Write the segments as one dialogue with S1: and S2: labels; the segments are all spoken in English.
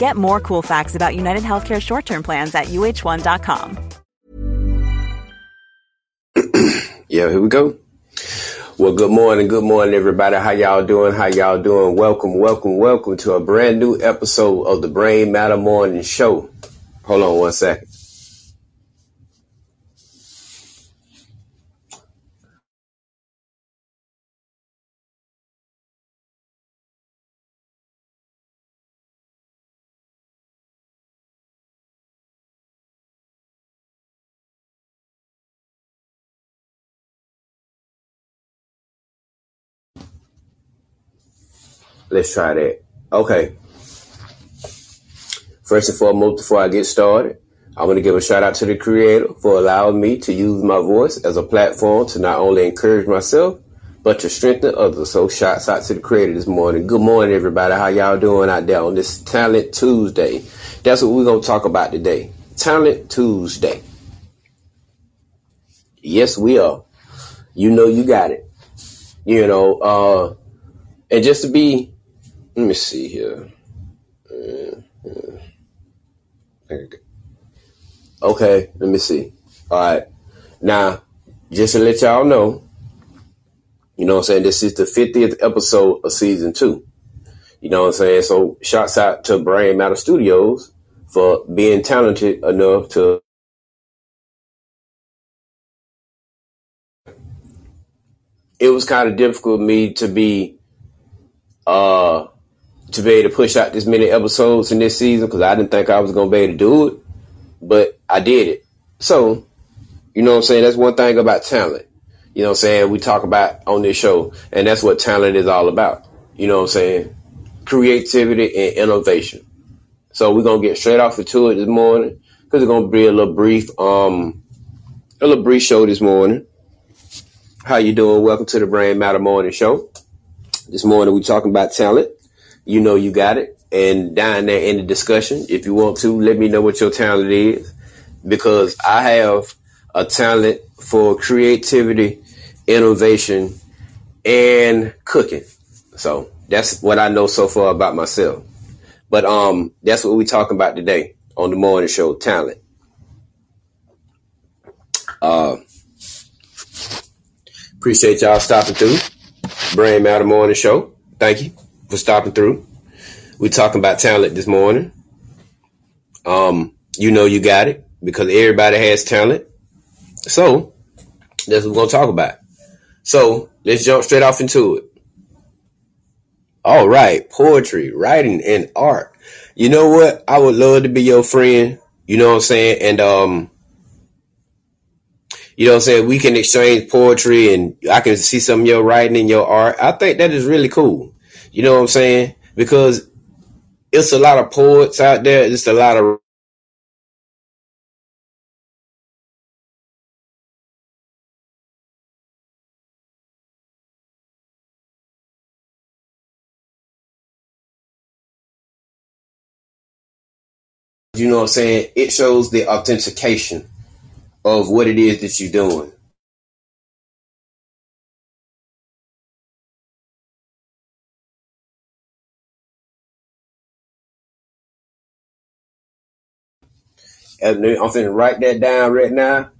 S1: Get more cool facts about United Healthcare short term plans at uh1.com.
S2: Yeah, here we go. Well, good morning, good morning, everybody. How y'all doing? How y'all doing? Welcome, welcome, welcome to a brand new episode of the Brain Matter Morning Show. Hold on one second. Let's try that. Okay. First and foremost, before I get started, I want to give a shout out to the creator for allowing me to use my voice as a platform to not only encourage myself, but to strengthen others. So shouts out to the creator this morning. Good morning, everybody. How y'all doing out there on this Talent Tuesday? That's what we're going to talk about today. Talent Tuesday. Yes, we are. You know you got it. You know, uh, and just to be, let me see here. Uh, uh, there. Okay, let me see. All right. Now, just to let y'all know, you know what I'm saying? This is the 50th episode of season two. You know what I'm saying? So, shouts out to Brain Matter Studios for being talented enough to it was kind of difficult for me to be uh to be able to push out this many episodes in this season because I didn't think I was gonna be able to do it, but I did it. So, you know what I'm saying? That's one thing about talent. You know what I'm saying? We talk about on this show, and that's what talent is all about. you know what I'm saying, creativity and innovation. So we're gonna get straight off into it this morning because it's gonna be a little brief, um, a little brief show this morning. How you doing? Welcome to the Brain Matter Morning Show. This morning we're talking about talent. You know you got it, and down there in the discussion, if you want to, let me know what your talent is because I have a talent for creativity, innovation, and cooking. So that's what I know so far about myself. But um, that's what we're talking about today on the morning show, talent. Uh, appreciate y'all stopping through. Brain Matter Morning Show. Thank you for stopping through. We're talking about talent this morning. Um, you know you got it because everybody has talent. So that's what we're gonna talk about. So let's jump straight off into it. All right, poetry, writing, and art. You know what? I would love to be your friend. You know what I'm saying? And um, you know what I'm saying? We can exchange poetry, and I can see some of your writing and your art. I think that is really cool. You know what I'm saying? Because it's a lot of poets out there. It's a lot of You know what I'm saying? It shows the authentication of what it is that you're doing. I'm finna write that down right now.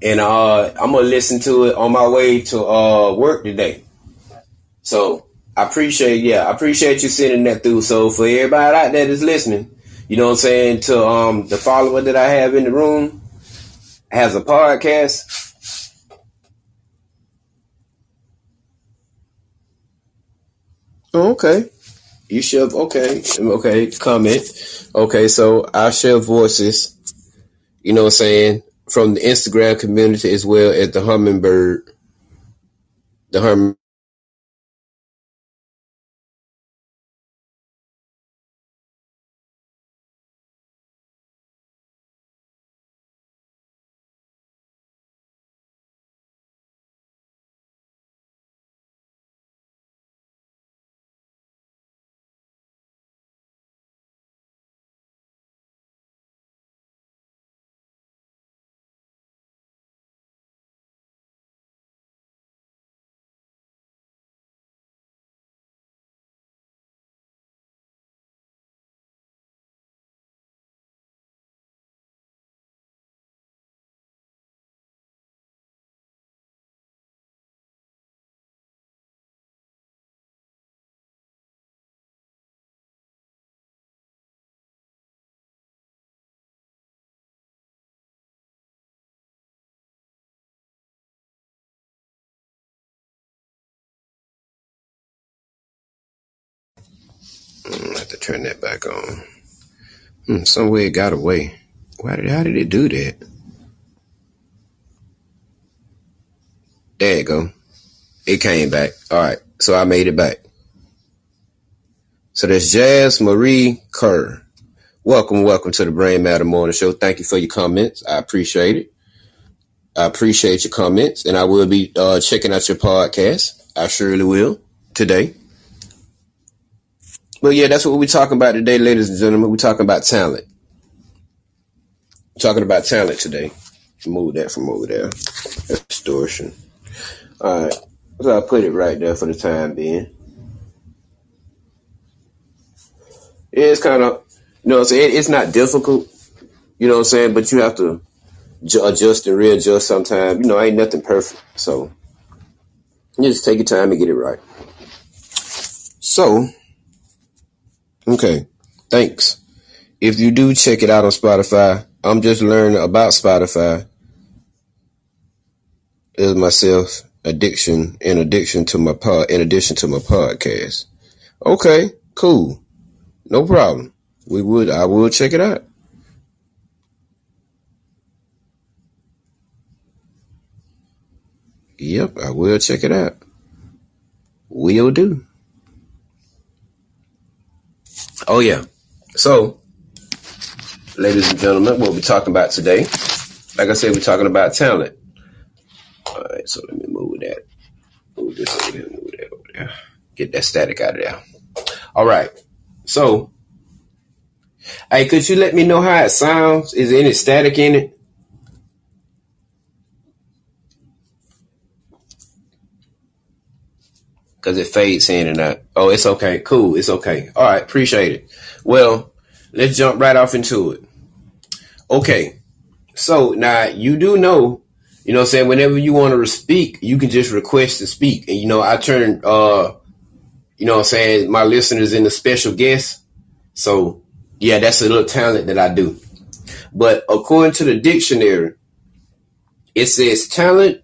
S2: And uh, I'm gonna listen to it on my way to uh, work today. So I appreciate, yeah, I appreciate you sending that through. So for everybody out there that's listening, you know what I'm saying, to um the follower that I have in the room has a podcast. Oh, okay. You should okay. Okay, comment. Okay, so I share voices, you know what I'm saying, from the Instagram community as well as the hummingbird. The hum have to turn that back on. Hmm, some way it got away. Why did how did it do that? There you go. It came back. All right. So I made it back. So that's Jazz Marie Kerr. Welcome, welcome to the Brain Matter Morning Show. Thank you for your comments. I appreciate it. I appreciate your comments, and I will be uh, checking out your podcast. I surely will today. But yeah, that's what we're talking about today, ladies and gentlemen. We're talking about talent. We're talking about talent today. Move that from over there. That's distortion. All right. So I put it right there for the time being. It's kind of, you know? It's not difficult, you know what I'm saying? But you have to ju- adjust and readjust sometimes. You know, ain't nothing perfect. So you just take your time and get it right. So, okay. Thanks. If you do check it out on Spotify, I'm just learning about Spotify as myself addiction in addiction to my pod in addition to my podcast. Okay, cool. No problem. We would I will check it out. Yep, I will check it out. We will do. Oh yeah. So, ladies and gentlemen, what we're talking about today, like I said, we're talking about talent. All right, so let me move that. Move this over here, move that over there. Get that static out of there. All right. So, hey, could you let me know how it sounds? Is there any static in it? Cause it fades in and out. Oh, it's okay. Cool. It's okay. All right. Appreciate it. Well, let's jump right off into it. Okay. So now you do know, you know what I'm saying, whenever you want to speak, you can just request to speak. And you know, I turn uh you know I'm saying, my listeners into special guests. So yeah, that's a little talent that I do. But according to the dictionary, it says talent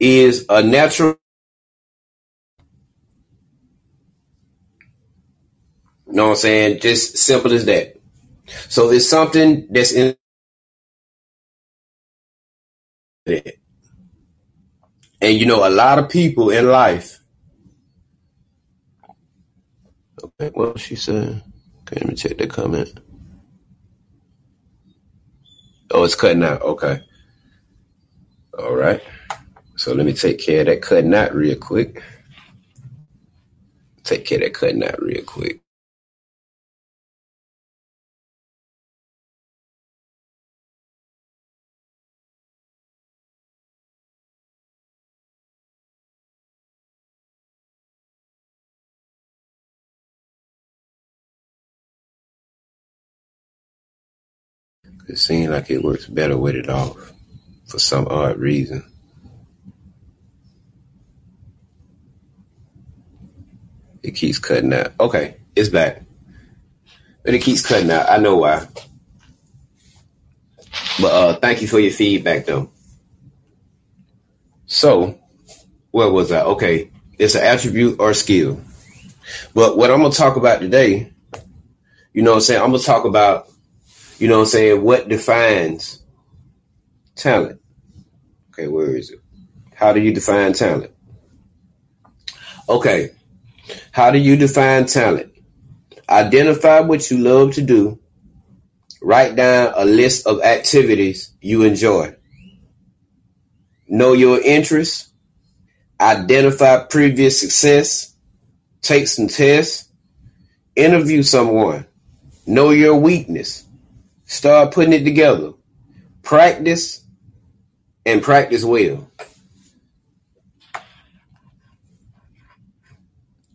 S2: is a natural You know what I'm saying? Just simple as that. So it's something that's in it. And you know, a lot of people in life. Okay, well, she said, okay, let me check the comment. Oh, it's cutting out. Okay. All right. So let me take care of that cutting out real quick. Take care of that cutting out real quick. It seems like it works better with it off for some odd reason. It keeps cutting out. Okay, it's back. But it keeps cutting out. I know why. But uh thank you for your feedback though. So, where was I? Okay, it's an attribute or skill. But what I'm gonna talk about today, you know what I'm saying? I'm gonna talk about you know what I'm saying, what defines talent? Okay, where is it? How do you define talent? Okay, how do you define talent? Identify what you love to do. Write down a list of activities you enjoy. Know your interests. Identify previous success. Take some tests. Interview someone. Know your weakness. Start putting it together. Practice and practice well.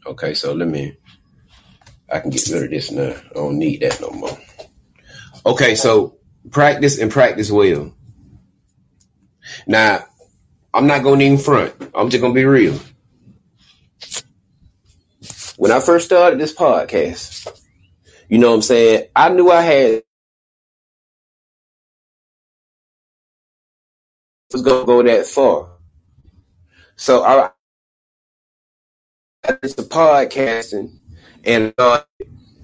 S2: Okay, so let me, I can get rid of this now. I don't need that no more. Okay, so practice and practice well. Now, I'm not going to even front. I'm just going to be real. When I first started this podcast, you know what I'm saying? I knew I had was gonna go that far. So I it's the podcasting and uh,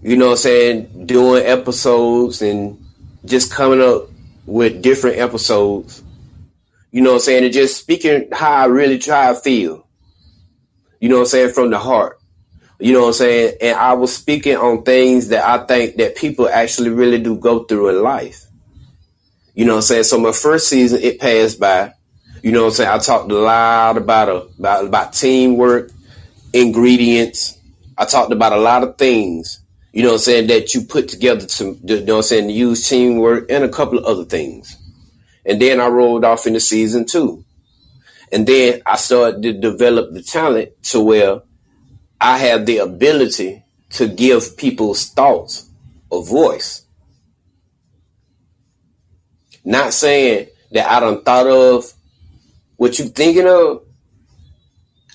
S2: you know what I'm saying, doing episodes and just coming up with different episodes. You know what I'm saying, and just speaking how I really try to feel. You know what I'm saying, from the heart. You know what I'm saying? And I was speaking on things that I think that people actually really do go through in life. You know what I'm saying? So my first season, it passed by. You know what I'm saying? I talked a lot about a, about about teamwork, ingredients. I talked about a lot of things. You know what I'm saying that you put together to you know what I'm saying to use teamwork and a couple of other things. And then I rolled off into season two. And then I started to develop the talent to where I have the ability to give people's thoughts a voice. Not saying that I don't thought of what you thinking of.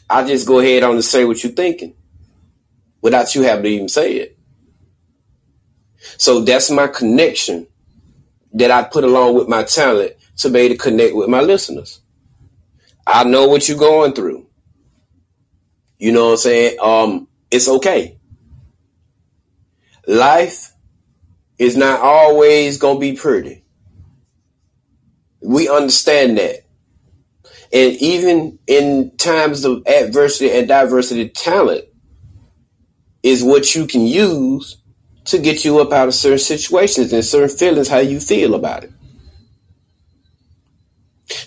S2: I just go ahead on and say what you thinking without you having to even say it. So that's my connection that I put along with my talent to be able to connect with my listeners. I know what you're going through. You know what I'm saying? Um, it's okay. Life is not always gonna be pretty. We understand that. And even in times of adversity and diversity, talent is what you can use to get you up out of certain situations and certain feelings, how you feel about it.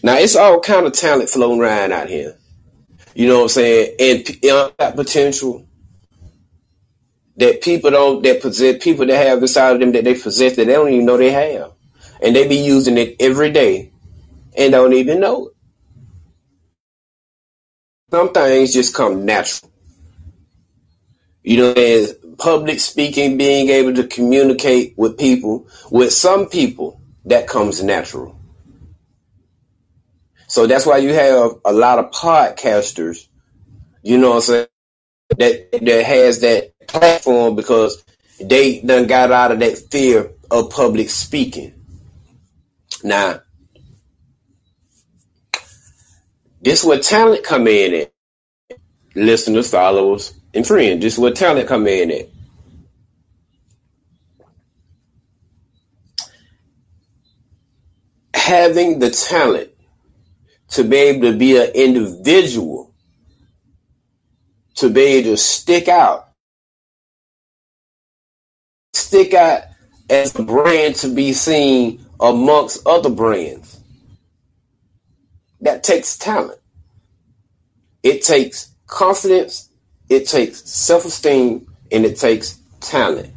S2: Now it's all kind of talent floating around out here. You know what I'm saying? And that potential that people don't that possess people that have inside of them that they possess that they don't even know they have. And they be using it every day and don't even know it. Some things just come natural. You know, as public speaking, being able to communicate with people, with some people, that comes natural. So that's why you have a lot of podcasters, you know what I'm saying, that that has that platform because they done got out of that fear of public speaking. Now, this is where talent come in at. Listeners, followers, and friends. This is where talent come in at. Having the talent to be able to be an individual, to be able to stick out, stick out as a brand to be seen amongst other brands. That takes talent. It takes confidence, it takes self esteem, and it takes talent.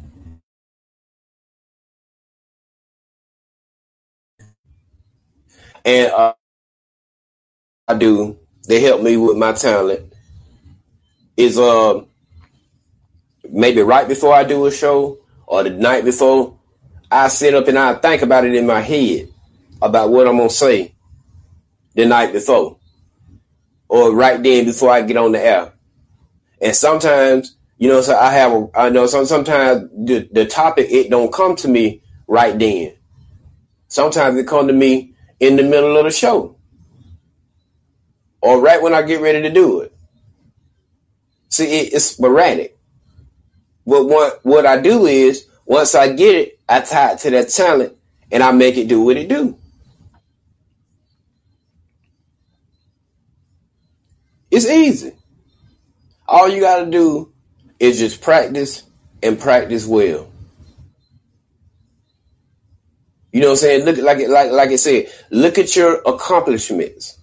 S2: And uh, I do, they help me with my talent, is uh, maybe right before I do a show or the night before, I sit up and I think about it in my head about what I'm gonna say the night before or right then before I get on the air. And sometimes, you know, so I have a, I know some, sometimes the, the topic, it don't come to me right then. Sometimes it come to me in the middle of the show or right when I get ready to do it. See, it, it's sporadic. But what, what I do is once I get it, I tie it to that talent and I make it do what it do. It's easy. All you got to do is just practice and practice well. You know what I'm saying? Look like like like I said, look at your accomplishments.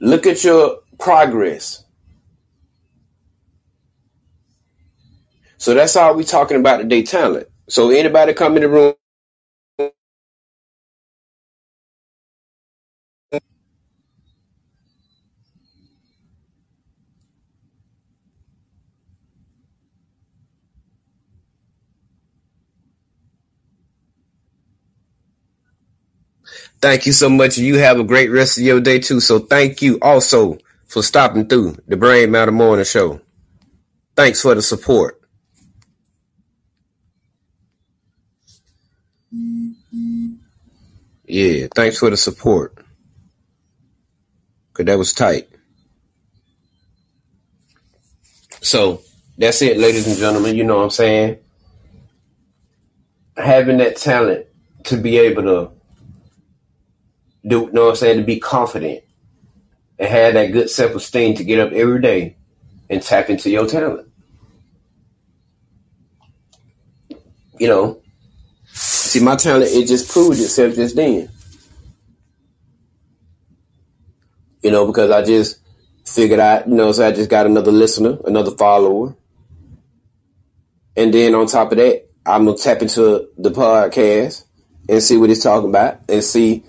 S2: Look at your progress. So that's all we talking about today, talent. So anybody come in the room Thank you so much. You have a great rest of your day too. So thank you also for stopping through the Brain Matter Morning Show. Thanks for the support. Yeah, thanks for the support. Cause that was tight. So that's it, ladies and gentlemen. You know what I'm saying? Having that talent to be able to do you know what I'm saying, to be confident and have that good self esteem to get up every day and tap into your talent. You know, see, my talent, it just proved itself just then. You know, because I just figured out, you know, so I just got another listener, another follower. And then on top of that, I'm going to tap into the podcast and see what he's talking about and see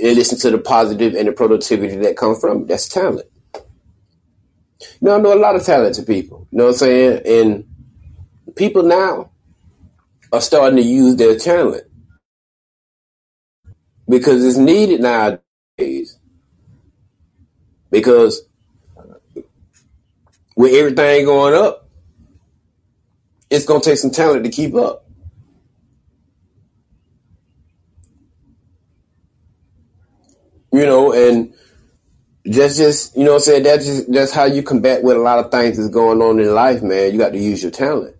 S2: and listen to the positive and the productivity that comes from it. That's talent. You know, I know a lot of talented people. You know what I'm saying? And people now are starting to use their talent because it's needed nowadays. Because with everything going up, it's going to take some talent to keep up. You know, and that's just, you know I'm saying? That's just, that's how you combat with a lot of things that's going on in life, man. You got to use your talent.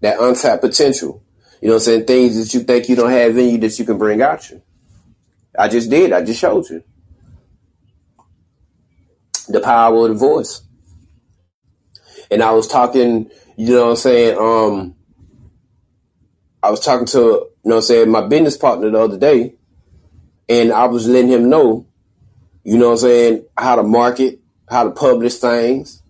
S2: That untapped potential. You know I'm saying? Things that you think you don't have in you that you can bring out you. I just did. I just showed you. The power of the voice. And I was talking, you know what I'm saying, um, I was talking to, know what I'm saying, my business partner the other day, and I was letting him know, you know what I'm saying, how to market, how to publish things.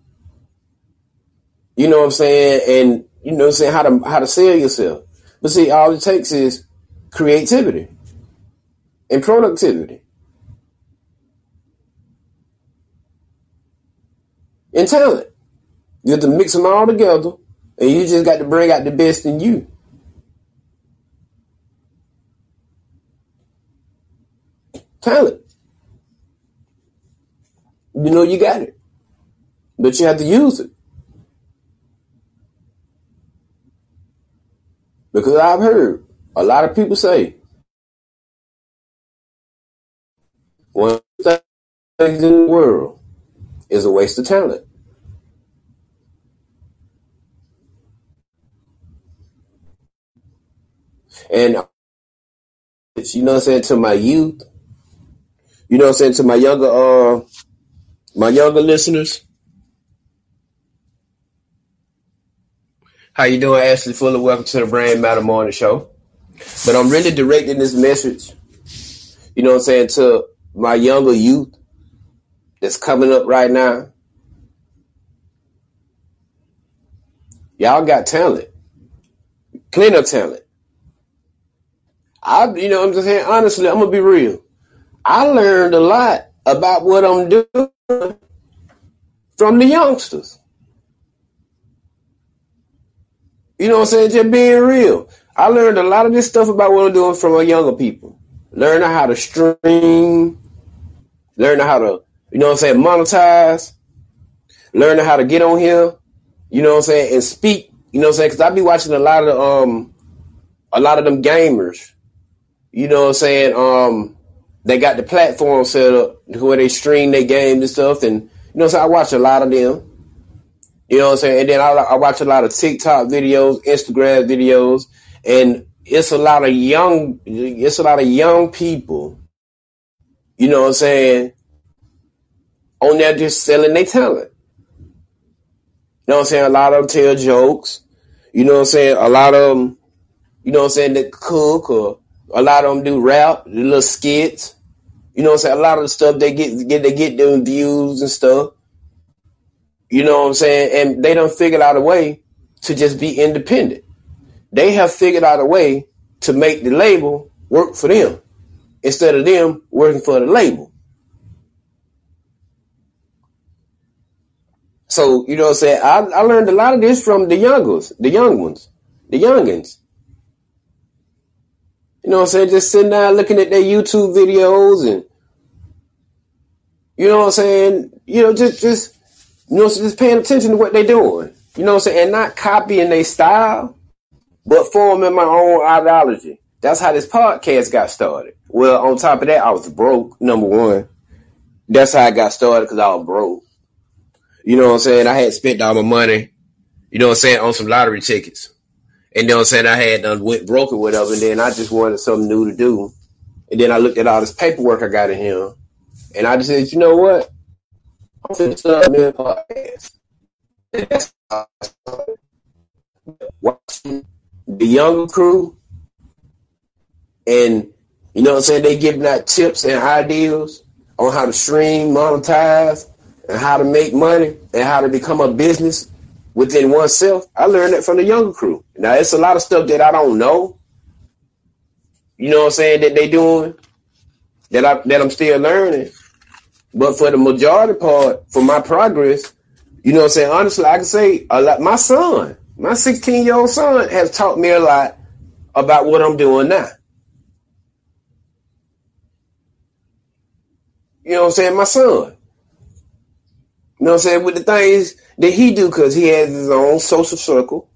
S2: You know what I'm saying? And you know what I'm saying, how to how to sell yourself. But see, all it takes is creativity and productivity. And talent. You have to mix them all together, and you just got to bring out the best in you. Talent. You know you got it, but you have to use it. Because I've heard a lot of people say, one thing in the world is a waste of talent. And you know I'm saying to my youth, you know what I'm saying to my younger uh my younger listeners. How you doing, Ashley Fuller? Welcome to the Brain Matter Morning Show. But I'm really directing this message, you know what I'm saying, to my younger youth that's coming up right now. Y'all got talent. Plenty of talent. I, you know, I'm just saying, honestly, I'm gonna be real. I learned a lot about what I'm doing from the youngsters. You know what I'm saying? Just being real. I learned a lot of this stuff about what I'm doing from my younger people. Learning how to stream, learning how to, you know what I'm saying, monetize, learning how to get on here, you know what I'm saying, and speak, you know what I'm saying? Because I be watching a lot of um a lot of them gamers you know what I'm saying? Um, they got the platform set up where they stream their games and stuff. And, you know saying? I watch a lot of them. You know what I'm saying? And then I, I watch a lot of TikTok videos, Instagram videos, and it's a lot of young, it's a lot of young people, you know what I'm saying, on there just selling their talent. You know what I'm saying? A lot of them tell jokes. You know what I'm saying? A lot of them, you know what I'm saying, that cook or a lot of them do rap, little skits. You know what I'm saying? A lot of the stuff they get, get they get them views and stuff. You know what I'm saying? And they don't figure out a way to just be independent. They have figured out a way to make the label work for them instead of them working for the label. So, you know what I'm saying? I, I learned a lot of this from the youngers, the young ones, the youngins. You know what I'm saying? Just sitting down looking at their YouTube videos and you know what I'm saying? You know, just just you know, just paying attention to what they're doing. You know what I'm saying? And not copying their style, but forming my own ideology. That's how this podcast got started. Well, on top of that, I was broke, number one. That's how I got started because I was broke. You know what I'm saying? I had spent all my money, you know what I'm saying, on some lottery tickets. And you know what I'm saying? I had done went broke or whatever, and then I just wanted something new to do. And then I looked at all this paperwork I got in here, and I just said, you know what? I'm going to podcast. Watching the younger crew, and you know what I'm saying? They giving out tips and ideas on how to stream, monetize, and how to make money, and how to become a business within oneself. I learned that from the younger crew. Now it's a lot of stuff that I don't know. You know what I'm saying that they doing that I that I'm still learning. But for the majority part, for my progress, you know what I'm saying. Honestly, I can say a lot. My son, my 16 year old son, has taught me a lot about what I'm doing now. You know what I'm saying? My son. You know what I'm saying? With the things that he do, because he has his own social circle.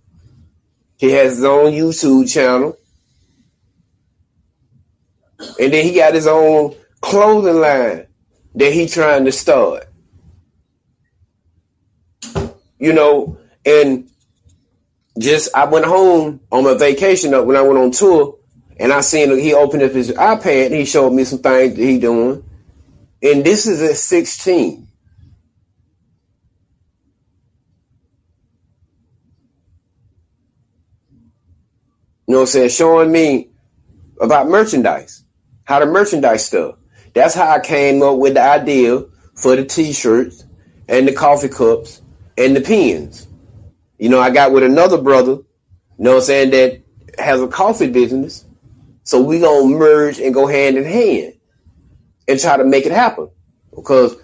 S2: He has his own YouTube channel. And then he got his own clothing line that he trying to start. You know, and just I went home on my vacation up when I went on tour, and I seen he opened up his iPad and he showed me some things that he doing, and this is at sixteen. You know what I'm saying? Showing me about merchandise, how to merchandise stuff. That's how I came up with the idea for the t-shirts and the coffee cups and the pens. You know, I got with another brother, you know what I'm saying, that has a coffee business. So we gonna merge and go hand in hand and try to make it happen. Because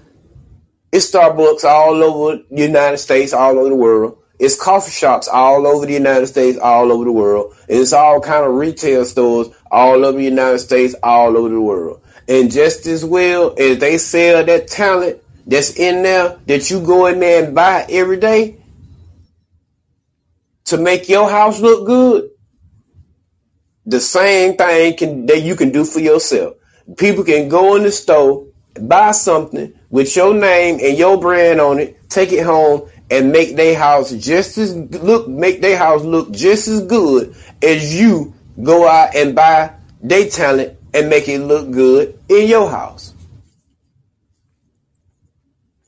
S2: it's Starbucks all over the United States, all over the world. It's coffee shops all over the United States, all over the world. And it's all kind of retail stores all over the United States, all over the world. And just as well as they sell that talent that's in there that you go in there and buy every day to make your house look good, the same thing can that you can do for yourself. People can go in the store, buy something with your name and your brand on it, take it home, and make their house just as look make their house look just as good as you go out and buy their talent and make it look good in your house.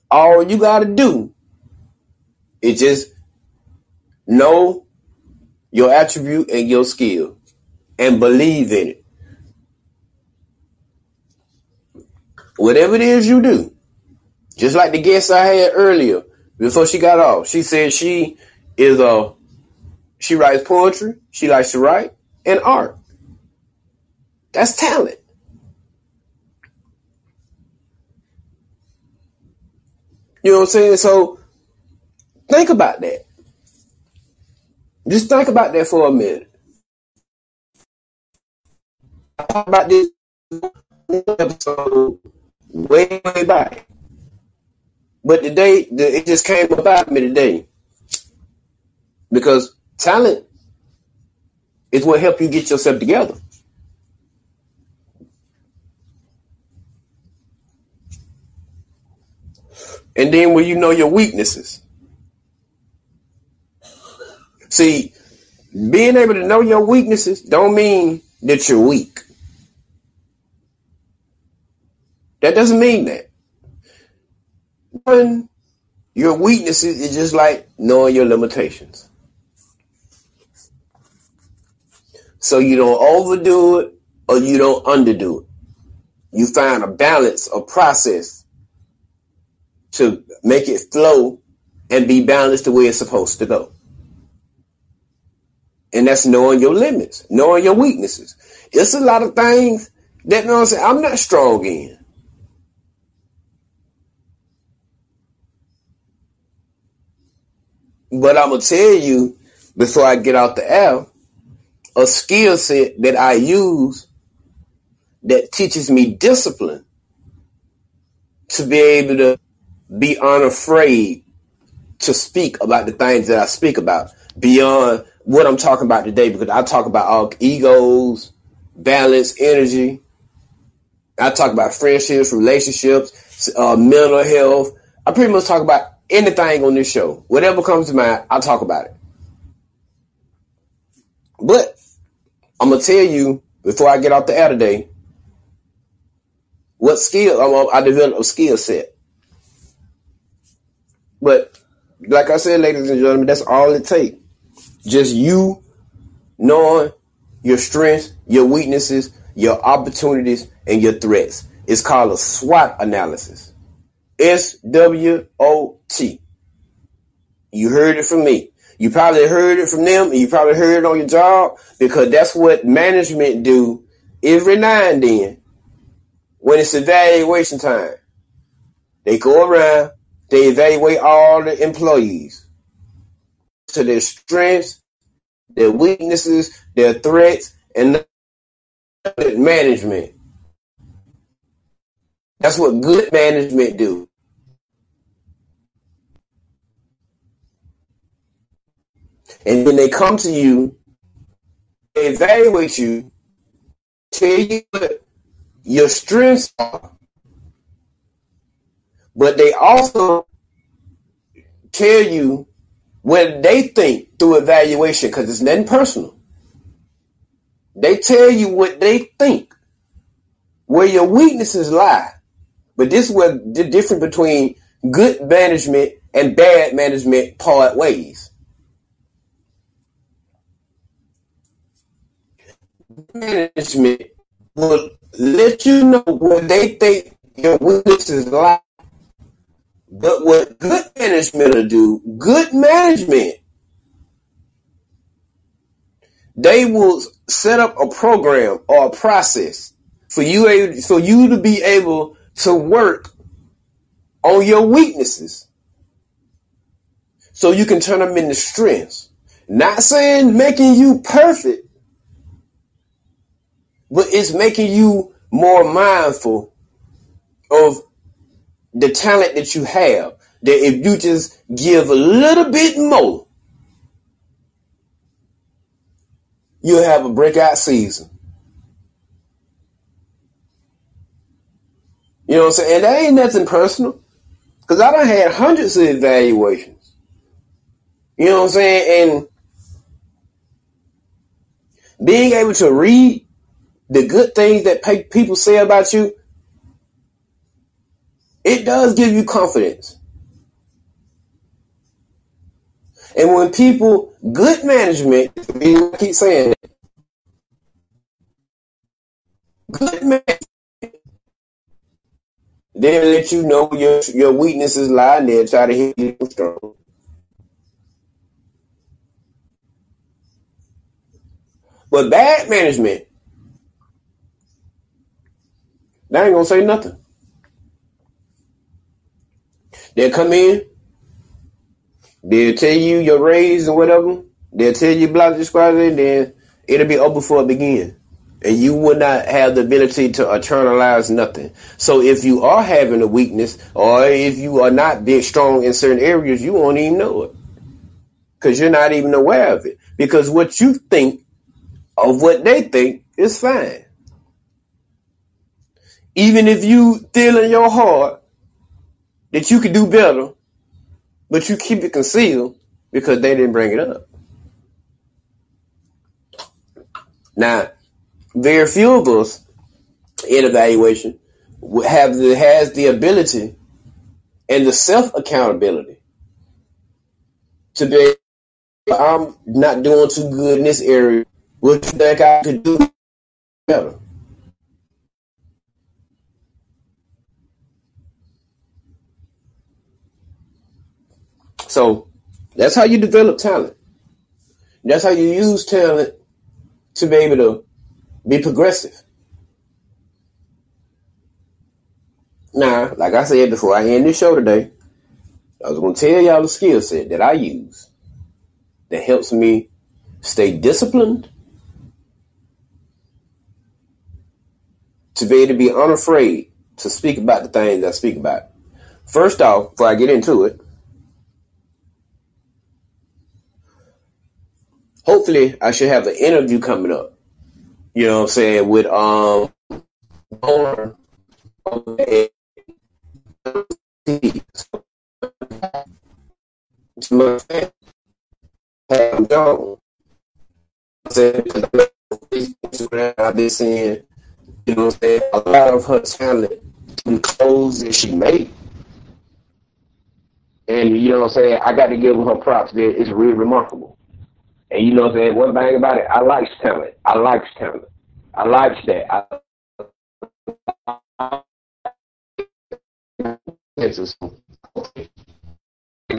S2: All you gotta do is just know your attribute and your skill and believe in it. Whatever it is you do, just like the guest I had earlier before she got off, she said she is a she writes poetry, she likes to write, and art. That's talent. You know what I'm saying? So think about that. Just think about that for a minute. I talked about this episode way, way back. But today, the, it just came about me today. Because talent is what help you get yourself together. And then when you know your weaknesses. See, being able to know your weaknesses don't mean that you're weak. That doesn't mean that. Knowing your weaknesses is just like knowing your limitations. So you don't overdo it or you don't underdo it. You find a balance, a process to make it flow and be balanced the way it's supposed to go. And that's knowing your limits, knowing your weaknesses. It's a lot of things that you know I'm, saying, I'm not strong in. But I'm gonna tell you before I get out the air, a skill set that I use that teaches me discipline to be able to be unafraid to speak about the things that I speak about beyond what I'm talking about today because I talk about all egos, balance, energy. I talk about friendships, relationships, uh, mental health. I pretty much talk about anything on this show. Whatever comes to mind, I'll talk about it. But I'm gonna tell you before I get off the air today what skill I developed a skill set. But like I said, ladies and gentlemen, that's all it takes. Just you knowing your strengths, your weaknesses, your opportunities, and your threats. It's called a SWOT analysis. S W O T. You heard it from me. You probably heard it from them, and you probably heard it on your job because that's what management do every now and then when it's evaluation time. They go around, they evaluate all the employees to their strengths, their weaknesses, their threats, and management. That's what good management do. And when they come to you, they evaluate you, tell you what your strengths are, but they also tell you what they think through evaluation because it's nothing personal. They tell you what they think, where your weaknesses lie. But this is where the difference between good management and bad management part ways. management will let you know what they think your weaknesses lie. But what good management will do, good management, they will set up a program or a process for you for you to be able to work on your weaknesses so you can turn them into strengths. Not saying making you perfect, but it's making you more mindful of the talent that you have. That if you just give a little bit more, you'll have a breakout season. You know what I'm saying? And that ain't nothing personal. Because I done had hundreds of evaluations. You know what I'm saying? And being able to read the good things that people say about you, it does give you confidence. And when people, good management, I keep saying it, good management, they'll let you know your your weaknesses lie and they'll try to hit you strong. But bad management, they ain't gonna say nothing. They'll come in, they'll tell you your raise and whatever. They'll tell you blah blah blah, and then it'll be over before it begins. And you will not have the ability to internalize nothing. So if you are having a weakness, or if you are not being strong in certain areas, you won't even know it. Because you're not even aware of it. Because what you think of what they think is fine. Even if you feel in your heart that you could do better, but you keep it concealed because they didn't bring it up. Now, very few of us in evaluation have the, has the ability and the self accountability to be. I'm not doing too good in this area. What you think I could do better? So that's how you develop talent. That's how you use talent to be able to be progressive. Now, like I said before I end this show today, I was going to tell y'all the skill set that I use that helps me stay disciplined, to be able to be unafraid to speak about the things I speak about. First off, before I get into it, hopefully I should have an interview coming up. You know what I'm saying? With um I've been seeing, you know what I'm saying, a lot of her talent in clothes that she made. And you know what I'm saying, I got to give her props there. It's really remarkable. And you know what I'm saying? One thing about it, I like talent. I like talent. I like that. I,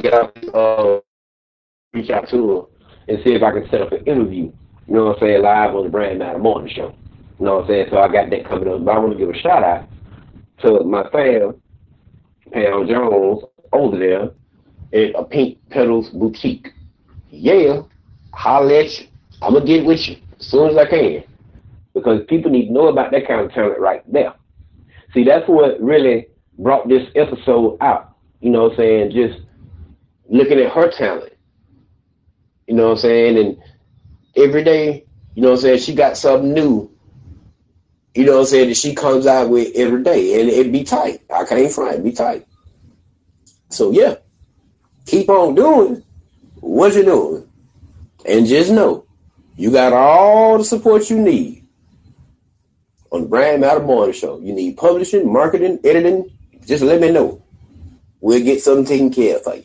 S2: get out, uh, reach out to her and see if I can set up an interview. You know what I'm saying? Live on the Brain Matter Morning Show. You know what I'm saying? So I got that coming up. But I want to give a shout out to my fam, Pam Jones, over there at a Pink Petals Boutique. Yeah holler at you. I'm gonna get with you as soon as I can. Because people need to know about that kind of talent right there. See, that's what really brought this episode out. You know what I'm saying? Just looking at her talent. You know what I'm saying? And every day, you know what I'm saying, she got something new. You know what I'm saying, that she comes out with every day. And it be tight. I can't front, be tight. So yeah. Keep on doing what you're doing. And just know, you got all the support you need on the Brain Matter Morning Show. You need publishing, marketing, editing. Just let me know. We'll get something taken care of for you.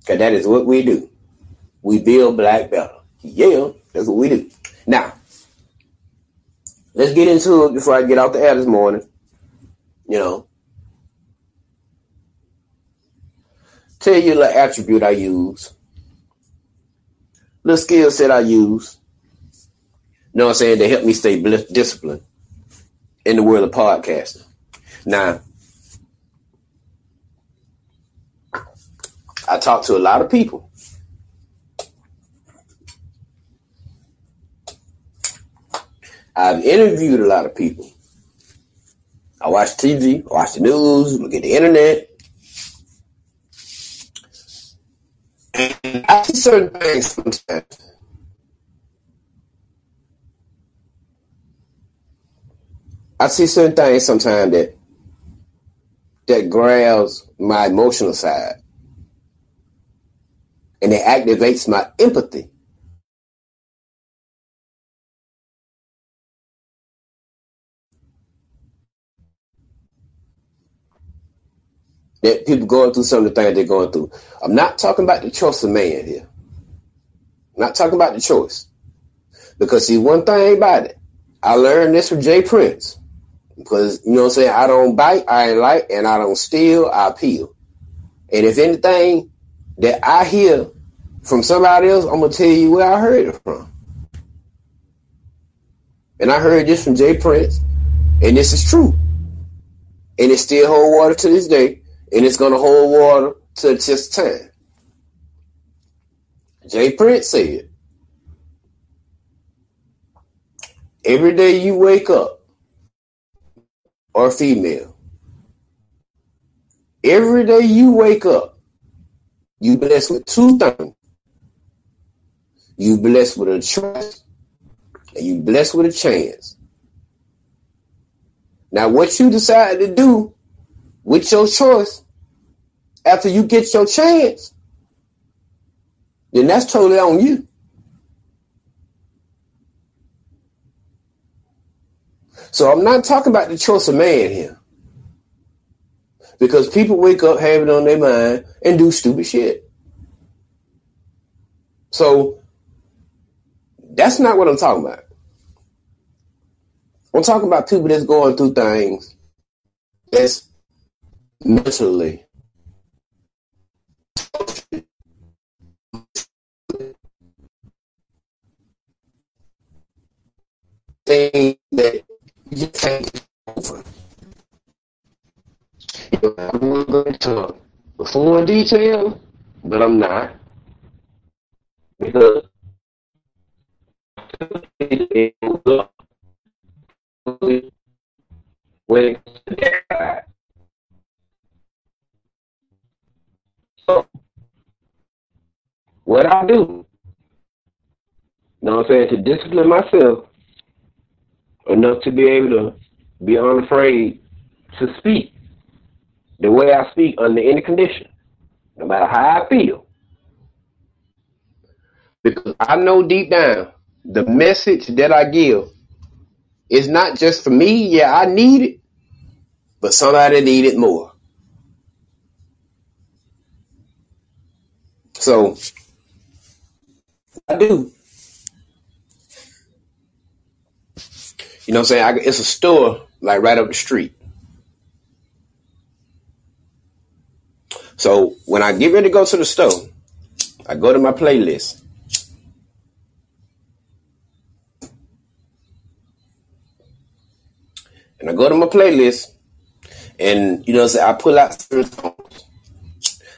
S2: Because that is what we do. We build black better. Yeah, that's what we do. Now, let's get into it before I get out the air this morning. You know, tell you the attribute I use, the skill set I use. You know what I'm saying? To help me stay disciplined in the world of podcasting. Now, I talk to a lot of people. I've interviewed a lot of people. I watch TV, watch the news, look at the internet. I see certain things sometimes. I see certain things sometimes that that grabs my emotional side and it activates my empathy. That people going through some of the things they're going through. I'm not talking about the choice of man here. I'm not talking about the choice. Because see, one thing about it, I learned this from Jay Prince. Because, you know what I'm saying, I don't bite, I ain't like, and I don't steal, I peel. And if anything that I hear from somebody else, I'm gonna tell you where I heard it from. And I heard this from Jay Prince, and this is true. And it still hold water to this day, and it's gonna hold water to just time. Jay Prince said, every day you wake up, or female, every day you wake up, you blessed with two things. You blessed with a choice, and you blessed with a chance. Now, what you decide to do with your choice after you get your chance, then that's totally on you. So I'm not talking about the choice of man here. Because people wake up, have it on their mind, and do stupid shit. So that's not what I'm talking about. I'm talking about people that's going through things that's mentally thing that you can't over. I'm going to go into full detail, but I'm not. Because when so what I do, you know what I'm saying, to discipline myself enough to be able to be unafraid to speak the way I speak under any condition, no matter how I feel. Because I know deep down the message that I give is not just for me. Yeah, I need it, but somebody need it more. So I do. You know what I'm saying? I, it's a store like right up the street. So when I get ready to go to the store, I go to my playlist and I go to my playlist, and you know, I pull out songs.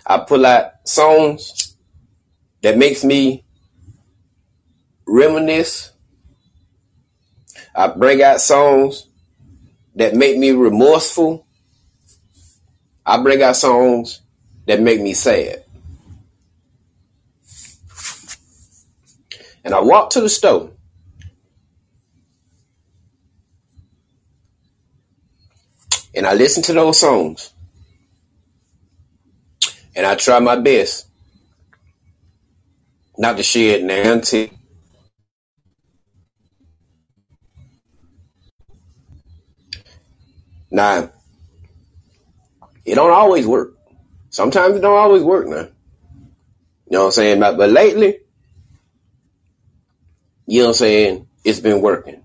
S2: I pull out songs that makes me reminisce. I bring out songs that make me remorseful. I bring out songs that make me sad. And I walk to the store and I listen to those songs and I try my best not to share it now it don't always work. Sometimes it don't always work now. You know what I'm saying? But, but lately, you know what I'm saying? It's been working.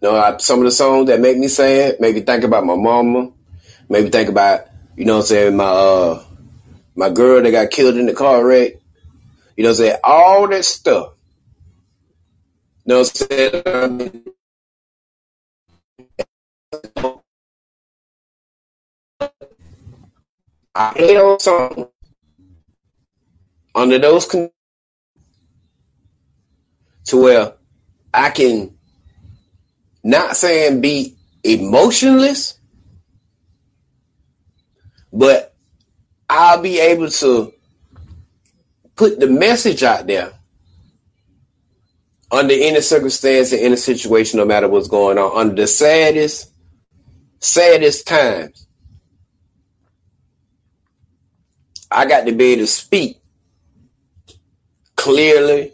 S2: You know, I, some of the songs that make me sad, make me think about my mama, make me think about, you know what I'm saying, my uh my girl that got killed in the car wreck. You know what I'm saying? All that stuff. You know what I'm saying? I songs under those conditions to where I can not saying be emotionless, but I'll be able to put the message out there under any circumstance and any situation, no matter what's going on, under the saddest, saddest times. I got to be able to speak clearly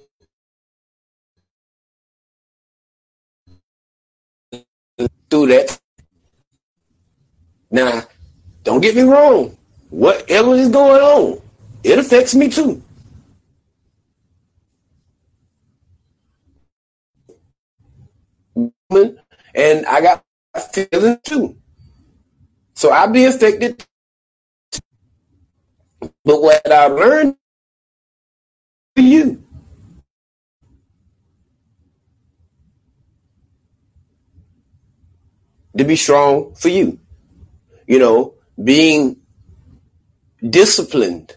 S2: through that. Now, don't get me wrong. Whatever is going on, it affects me too. And I got feelings too. So I'll be affected. But what I learned for you. To be strong for you. You know, being disciplined.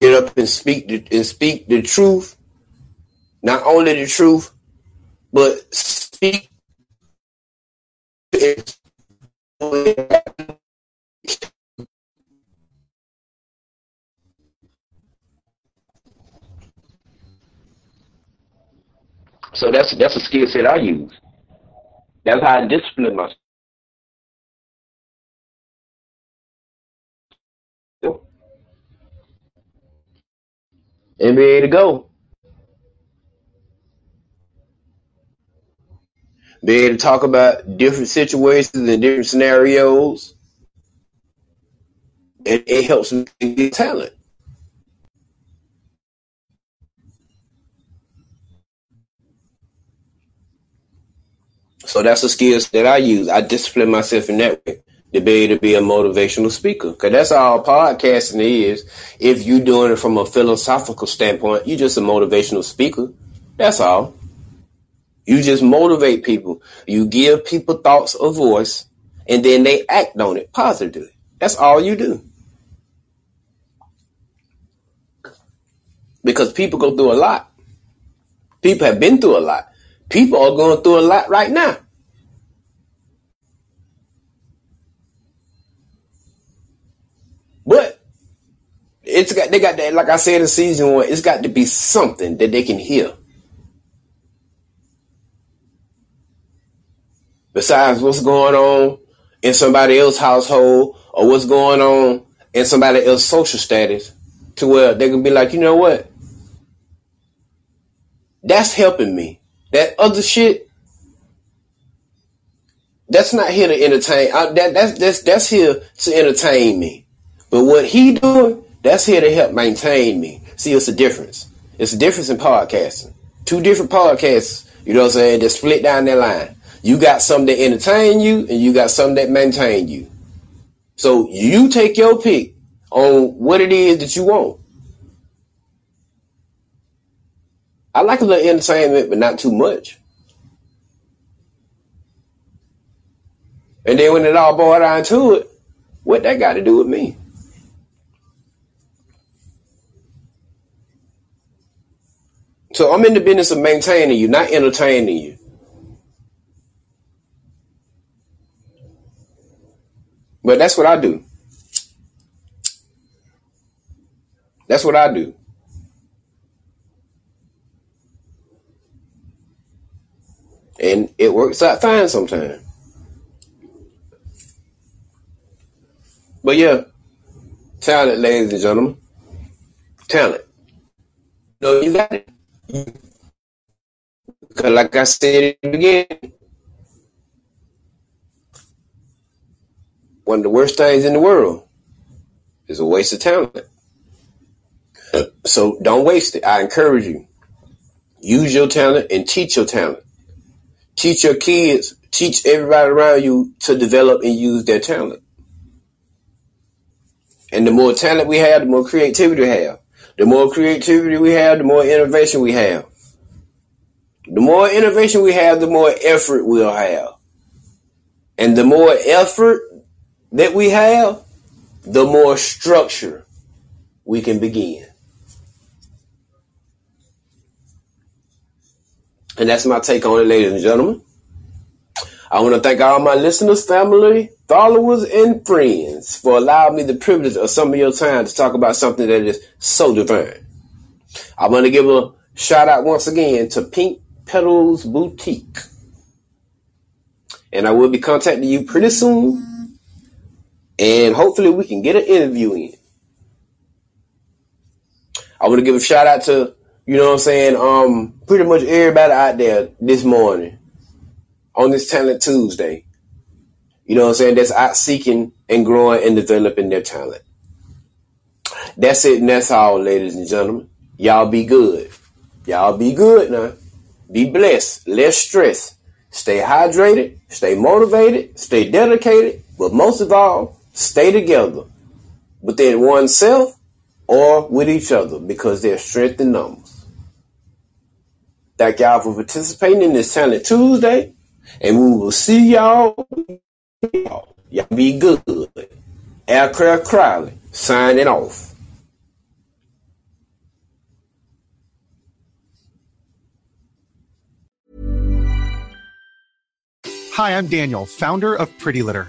S2: Get up and speak the, and speak the truth. Not only the truth, but speak So that's that's a skill set I use. That's how I discipline myself. Able to go. Be able to talk about different situations and different scenarios. And it helps me get talent. So that's the skills that I use. I discipline myself in that way to be to be a motivational speaker. Cause that's all podcasting is. If you're doing it from a philosophical standpoint, you're just a motivational speaker. That's all. You just motivate people. You give people thoughts a voice and then they act on it positively. That's all you do. Because people go through a lot. People have been through a lot. People are going through a lot right now. But it's got they got that like I said in season one, it's got to be something that they can hear. Besides what's going on in somebody else's household or what's going on in somebody else's social status to where they can be like, you know what? That's helping me. That other shit, that's not here to entertain. I, that that's that's that's here to entertain me. But what he doing, that's here to help maintain me. See, it's a difference. It's a difference in podcasting. Two different podcasts, you know what I'm saying, that split down that line. You got some that entertain you and you got some that maintain you. So you take your pick on what it is that you want. I like a little entertainment, but not too much. And then when it all boiled down to it, what that got to do with me? So I'm in the business of maintaining you, not entertaining you. But that's what I do. That's what I do. And it works out fine sometimes. But yeah, talent, ladies and gentlemen. Talent. No, you got it. Because like I said the one of the worst things in the world is a waste of talent. So don't waste it. I encourage you. Use your talent and teach your talent. Teach your kids, teach everybody around you to develop and use their talent. And the more talent we have, the more creativity we have. The more creativity we have, the more innovation we have. The more innovation we have, the more effort we'll have. And the more effort that we have, the more structure we can begin. And that's my take on it, ladies and gentlemen. I want to thank all my listeners, family, followers, and friends for allowing me the privilege of some of your time to talk about something that is so divine. I want to give a shout out once again to Pink Petals Boutique. And I will be contacting you pretty soon. And hopefully we can get an interview in. I want to give a shout out to, you know what I'm saying, um, pretty much everybody out there this morning on this Talent Tuesday. You know what I'm saying? That's out seeking and growing and developing their talent. That's it and that's all, ladies and gentlemen. Y'all be good. Y'all be good now. Be blessed. Less stress. Stay hydrated. Stay motivated. Stay dedicated. But most of all, stay together within oneself or with each other because there's strength in numbers. Thank y'all for participating in this Talent Tuesday. And we will see y'all. Y'all be good. Aircraft Crowley signing off.
S3: Hi, I'm Daniel, founder of Pretty Litter.